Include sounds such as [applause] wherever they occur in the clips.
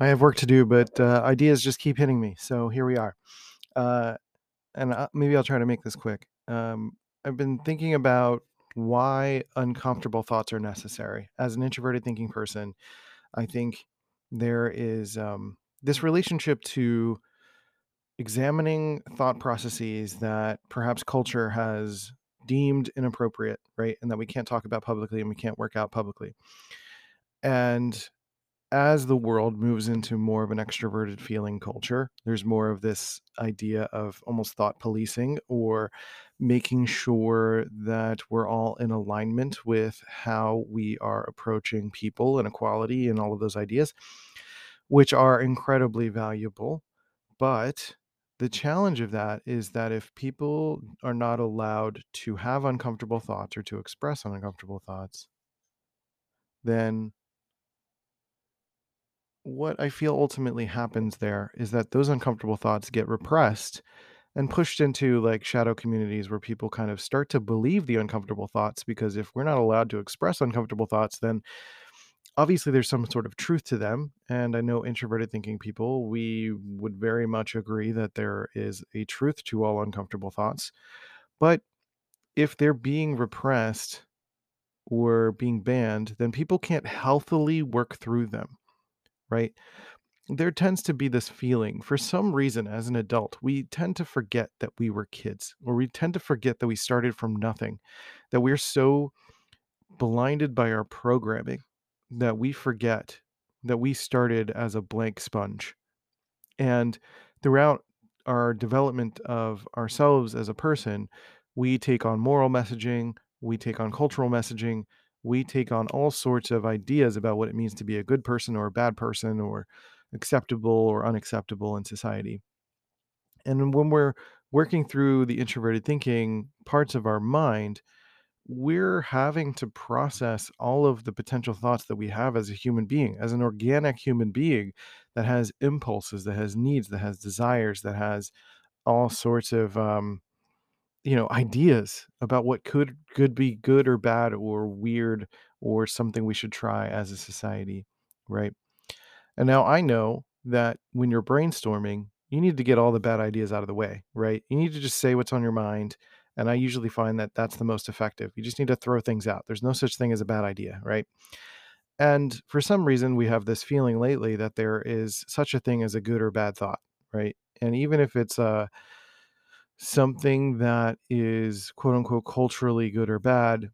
I have work to do, but uh, ideas just keep hitting me. So here we are. Uh, and uh, maybe I'll try to make this quick. Um, I've been thinking about why uncomfortable thoughts are necessary. As an introverted thinking person, I think there is um, this relationship to examining thought processes that perhaps culture has deemed inappropriate, right? And that we can't talk about publicly and we can't work out publicly. And as the world moves into more of an extroverted feeling culture, there's more of this idea of almost thought policing or making sure that we're all in alignment with how we are approaching people and equality and all of those ideas, which are incredibly valuable. But the challenge of that is that if people are not allowed to have uncomfortable thoughts or to express uncomfortable thoughts, then what I feel ultimately happens there is that those uncomfortable thoughts get repressed and pushed into like shadow communities where people kind of start to believe the uncomfortable thoughts because if we're not allowed to express uncomfortable thoughts then obviously there's some sort of truth to them. And i know introverted thinking people we would very much agree that there is a truth to all uncomfortable thoughts. But if they're being repressed or being banned then people can't healthily work through them right? There tends to be this feeling for some reason as an adult, we tend to forget that we were kids, or we tend to forget that we started from nothing, that we're so blinded by our programming that we forget that we started as a blank sponge. And throughout our development of ourselves as a person, we take on moral messaging, we take on cultural messaging, we take on all sorts of ideas about what it means to be a good person or a bad person or acceptable or unacceptable in society. And when we're working through the introverted thinking parts of our mind, we're having to process all of the potential thoughts that we have as a human being, as an organic human being that has impulses, that has needs, that has desires, that has all sorts of um, you know ideas about what could could be good or bad or weird or something we should try as a society right? And now i know that when you're brainstorming you need to get all the bad ideas out of the way right? You need to just say what's on your mind and i usually find that that's the most effective. You just need to throw things out. There's no such thing as a bad idea right? And for some reason we have this feeling lately that there is such a thing as a good or bad thought right? And even if it's a something that is quote unquote culturally good or bad,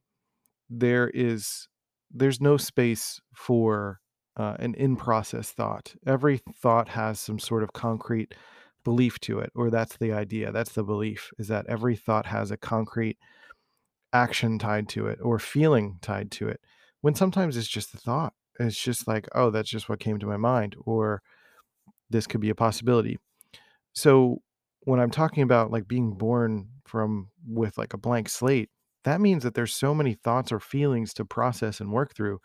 there is there's no space for uh, an in process thought. Every thought has some sort of concrete belief to it, or that's the idea. That's the belief is that every thought has a concrete action tied to it or feeling tied to it. When sometimes it's just the thought. It's just like, oh, that's just what came to my mind, or this could be a possibility. So when I'm talking about like being born from with like a blank slate, that means that there's so many thoughts or feelings to process and work through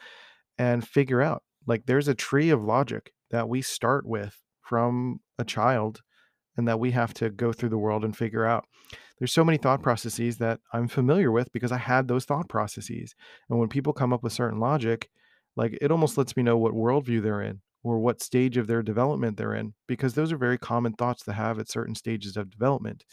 and figure out. Like there's a tree of logic that we start with from a child and that we have to go through the world and figure out. There's so many thought processes that I'm familiar with because I had those thought processes. And when people come up with certain logic, like it almost lets me know what worldview they're in or what stage of their development they're in, because those are very common thoughts to have at certain stages of development.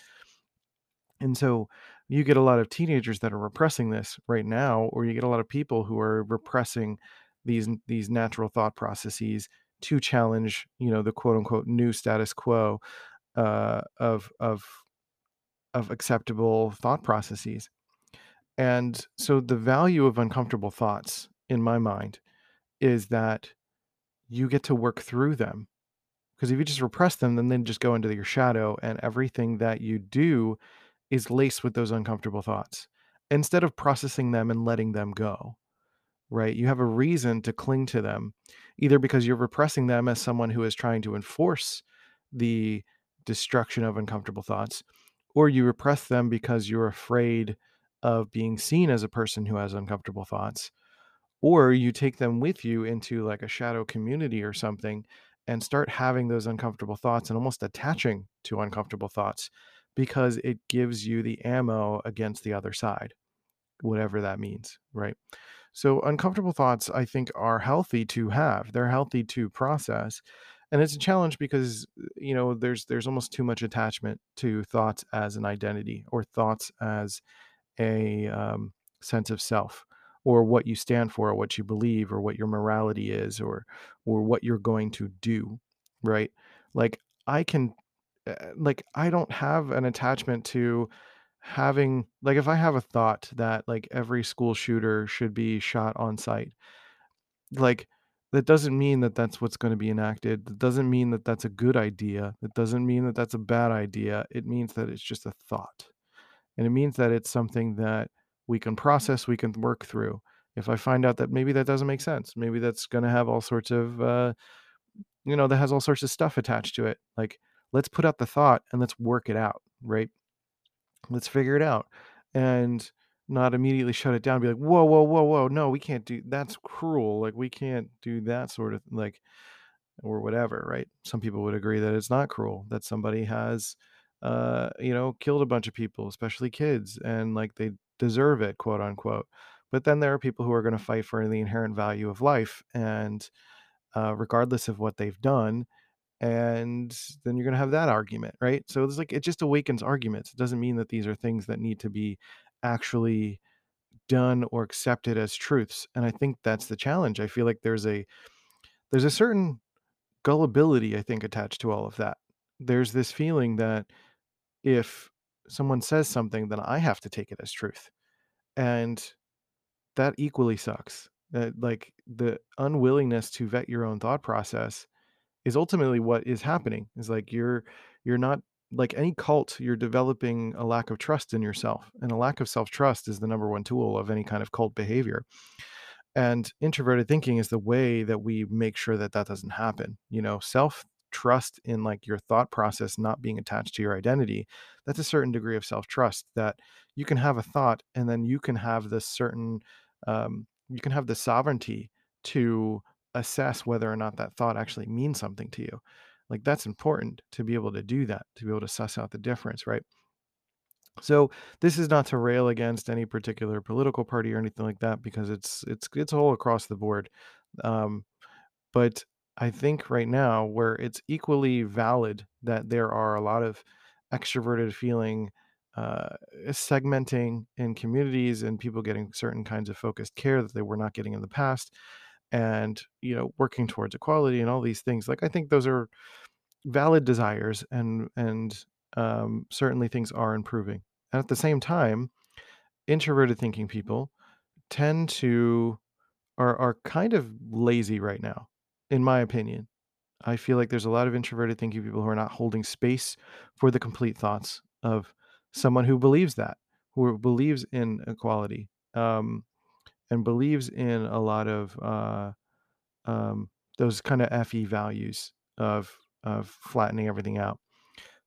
And so you get a lot of teenagers that are repressing this right now, or you get a lot of people who are repressing these these natural thought processes to challenge, you know, the quote unquote new status quo uh, of of of acceptable thought processes. And so the value of uncomfortable thoughts in my mind is that you get to work through them. Because if you just repress them, then they just go into your shadow, and everything that you do is laced with those uncomfortable thoughts. Instead of processing them and letting them go, right? You have a reason to cling to them, either because you're repressing them as someone who is trying to enforce the destruction of uncomfortable thoughts, or you repress them because you're afraid of being seen as a person who has uncomfortable thoughts or you take them with you into like a shadow community or something and start having those uncomfortable thoughts and almost attaching to uncomfortable thoughts because it gives you the ammo against the other side whatever that means right? So uncomfortable thoughts i think are healthy to have. They're healthy to process and it's a challenge because you know there's there's almost too much attachment to thoughts as an identity or thoughts as a um, sense of self or what you stand for or what you believe or what your morality is or or what you're going to do right? Like i can uh, like i don't have an attachment to having like if i have a thought that like every school shooter should be shot on sight like that doesn't mean that that's what's going to be enacted that doesn't mean that that's a good idea that doesn't mean that that's a bad idea it means that it's just a thought and it means that it's something that we can process, we can work through. If I find out that maybe that doesn't make sense, maybe that's going to have all sorts of, uh, you know, that has all sorts of stuff attached to it. Like, let's put out the thought and let's work it out, right? Let's figure it out and not immediately shut it down. Be like, whoa, whoa, whoa, whoa, no, we can't do that's cruel. Like, we can't do that sort of like or whatever, right? Some people would agree that it's not cruel that somebody has, uh, you know, killed a bunch of people, especially kids, and like they deserve it, quote unquote. But then there are people who are going to fight for the inherent value of life, and uh, regardless of what they've done, and then you're going to have that argument, right? So it's like it just awakens arguments. It doesn't mean that these are things that need to be actually done or accepted as truths. And I think that's the challenge. I feel like there's a there's a certain gullibility, I think, attached to all of that. There's this feeling that if someone says something, then I have to take it as truth. And that equally sucks. That like the unwillingness to vet your own thought process is ultimately what is happening. Is like you're you're not like any cult, you're developing a lack of trust in yourself. And a lack of self-trust is the number one tool of any kind of cult behavior. And introverted thinking is the way that we make sure that that doesn't happen. You know, self trust in like your thought process not being attached to your identity that's a certain degree of self-trust that you can have a thought and then you can have this certain um, you can have the sovereignty to assess whether or not that thought actually means something to you like that's important to be able to do that to be able to suss out the difference right so this is not to rail against any particular political party or anything like that because it's it's it's all across the board. Um, but I think right now where it's equally valid that there are a lot of extroverted feeling uh, segmenting in communities and people getting certain kinds of focused care that they were not getting in the past and you know working towards equality and all these things like i think those are valid desires and and um, certainly things are improving. And at the same time, introverted thinking people tend to are are kind of lazy right now, in my opinion. I feel like there's a lot of introverted thinking people who are not holding space for the complete thoughts of someone who believes that, who believes in equality, um, and believes in a lot of uh, um, those kind of FE values of of flattening everything out.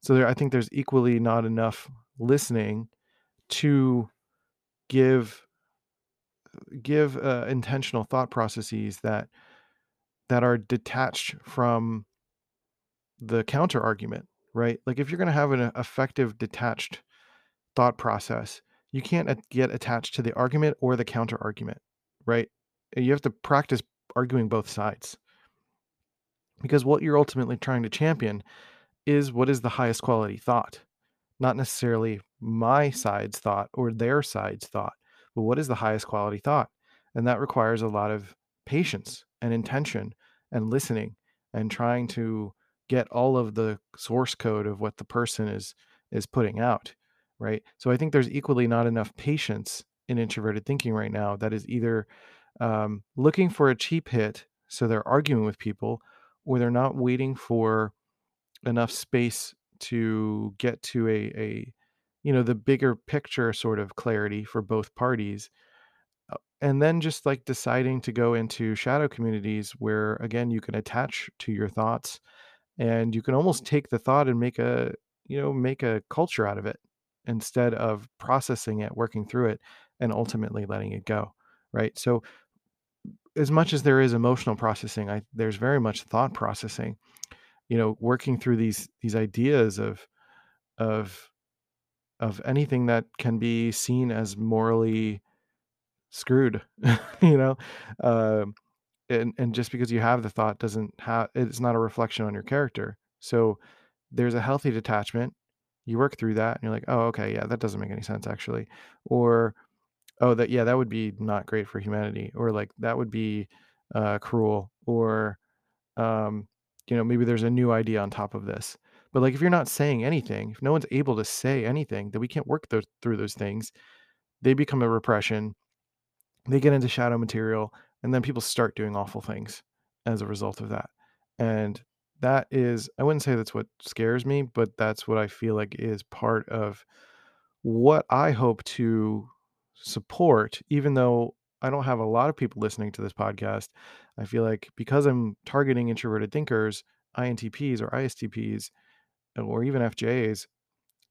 So there, I think there's equally not enough listening to give give uh, intentional thought processes that that are detached from the counter argument right? Like if you're going to have an effective detached thought process you can't get attached to the argument or the counter argument right? You have to practice arguing both sides. Because what you're ultimately trying to champion is what is the highest quality thought not necessarily my side's thought or their side's thought, but what is the highest quality thought? And that requires a lot of patience and intention and listening and trying to get all of the source code of what the person is is putting out, right? So I think there's equally not enough patience in introverted thinking right now that is either um, looking for a cheap hit, so they're arguing with people, or they're not waiting for enough space to get to a a you know the bigger picture sort of clarity for both parties and then just like deciding to go into shadow communities where again you can attach to your thoughts and you can almost take the thought and make a you know make a culture out of it instead of processing it working through it and ultimately letting it go right? So as much as there is emotional processing i there's very much thought processing you know working through these these ideas of of of anything that can be seen as morally screwed [laughs] you know uh, and and just because you have the thought doesn't have it's not a reflection on your character. So there's a healthy detachment. You work through that and you're like, "Oh, okay, yeah, that doesn't make any sense actually." Or, "Oh, that yeah, that would be not great for humanity." Or like that would be uh cruel or um you know, maybe there's a new idea on top of this. But like if you're not saying anything, if no one's able to say anything, then we can't work through those things. They become a repression they get into shadow material and then people start doing awful things as a result of that. And that is i wouldn't say that's what scares me but that's what i feel like is part of what i hope to support even though i don't have a lot of people listening to this podcast. I feel like because i'm targeting introverted thinkers intps or istps or even FJs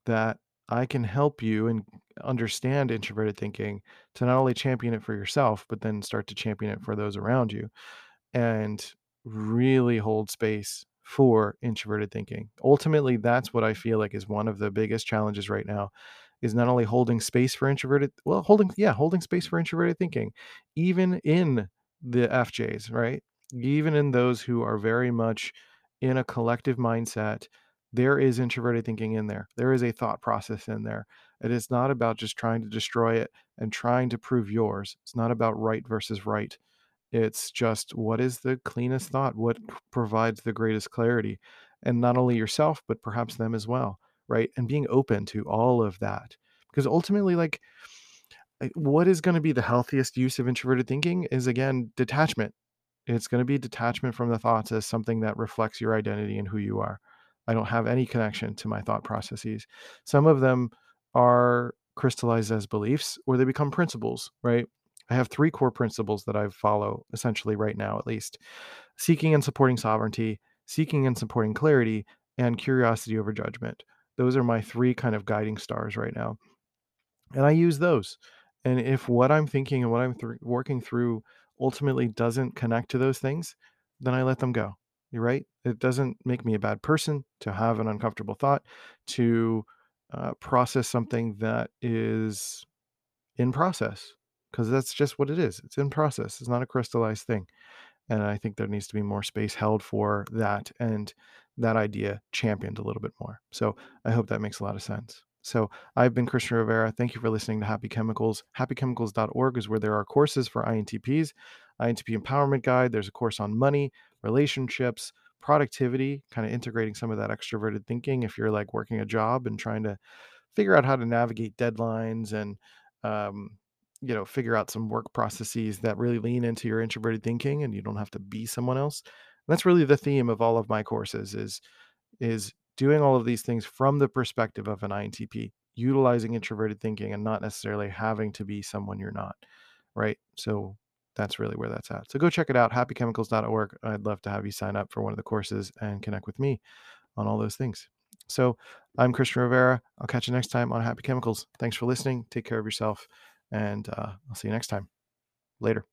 that I can help you and understand introverted thinking to not only champion it for yourself, but then start to champion it for those around you and really hold space for introverted thinking. Ultimately, that's what I feel like is one of the biggest challenges right now is not only holding space for introverted, well, holding, yeah, holding space for introverted thinking, even in the FJs, right? Even in those who are very much in a collective mindset there is introverted thinking in there. There is a thought process in there. It is not about just trying to destroy it and trying to prove yours. It's not about right versus right. It's just what is the cleanest thought? What provides the greatest clarity? And not only yourself, but perhaps them as well, right? And being open to all of that. Because ultimately, like, eh, what is going to be the healthiest use of introverted thinking is again detachment. It's going to be detachment from the thoughts as something that reflects your identity and who you are I don't have any connection to my thought processes. Some of them are crystallized as beliefs or they become principles, right? I have three core principles that I follow essentially right now, at least seeking and supporting sovereignty, seeking and supporting clarity, and curiosity over judgment. Those are my three kind of guiding stars right now. And I use those. And if what I'm thinking and what I'm th- working through ultimately doesn't connect to those things, then I let them go. You're right. It doesn't make me a bad person to have an uncomfortable thought, to uh, process something that is in process, because that's just what it is. It's in process. It's not a crystallized thing. And I think there needs to be more space held for that and that idea championed a little bit more. So I hope that makes a lot of sense. So I've been Christian Rivera. Thank you for listening to Happy Chemicals. HappyChemicals.org is where there are courses for INTPs, INTP Empowerment Guide. There's a course on money, relationships, productivity, kind of integrating some of that extroverted thinking if you're like working a job and trying to figure out how to navigate deadlines and um, you know figure out some work processes that really lean into your introverted thinking and you don't have to be someone else and that's really the theme of all of my courses is is doing all of these things from the perspective of an intp utilizing introverted thinking and not necessarily having to be someone you're not right so that's really where that's at. So go check it out, happychemicals.org. I'd love to have you sign up for one of the courses and connect with me on all those things. So I'm Christian Rivera. I'll catch you next time on Happy Chemicals. Thanks for listening. Take care of yourself, and uh, I'll see you next time. Later.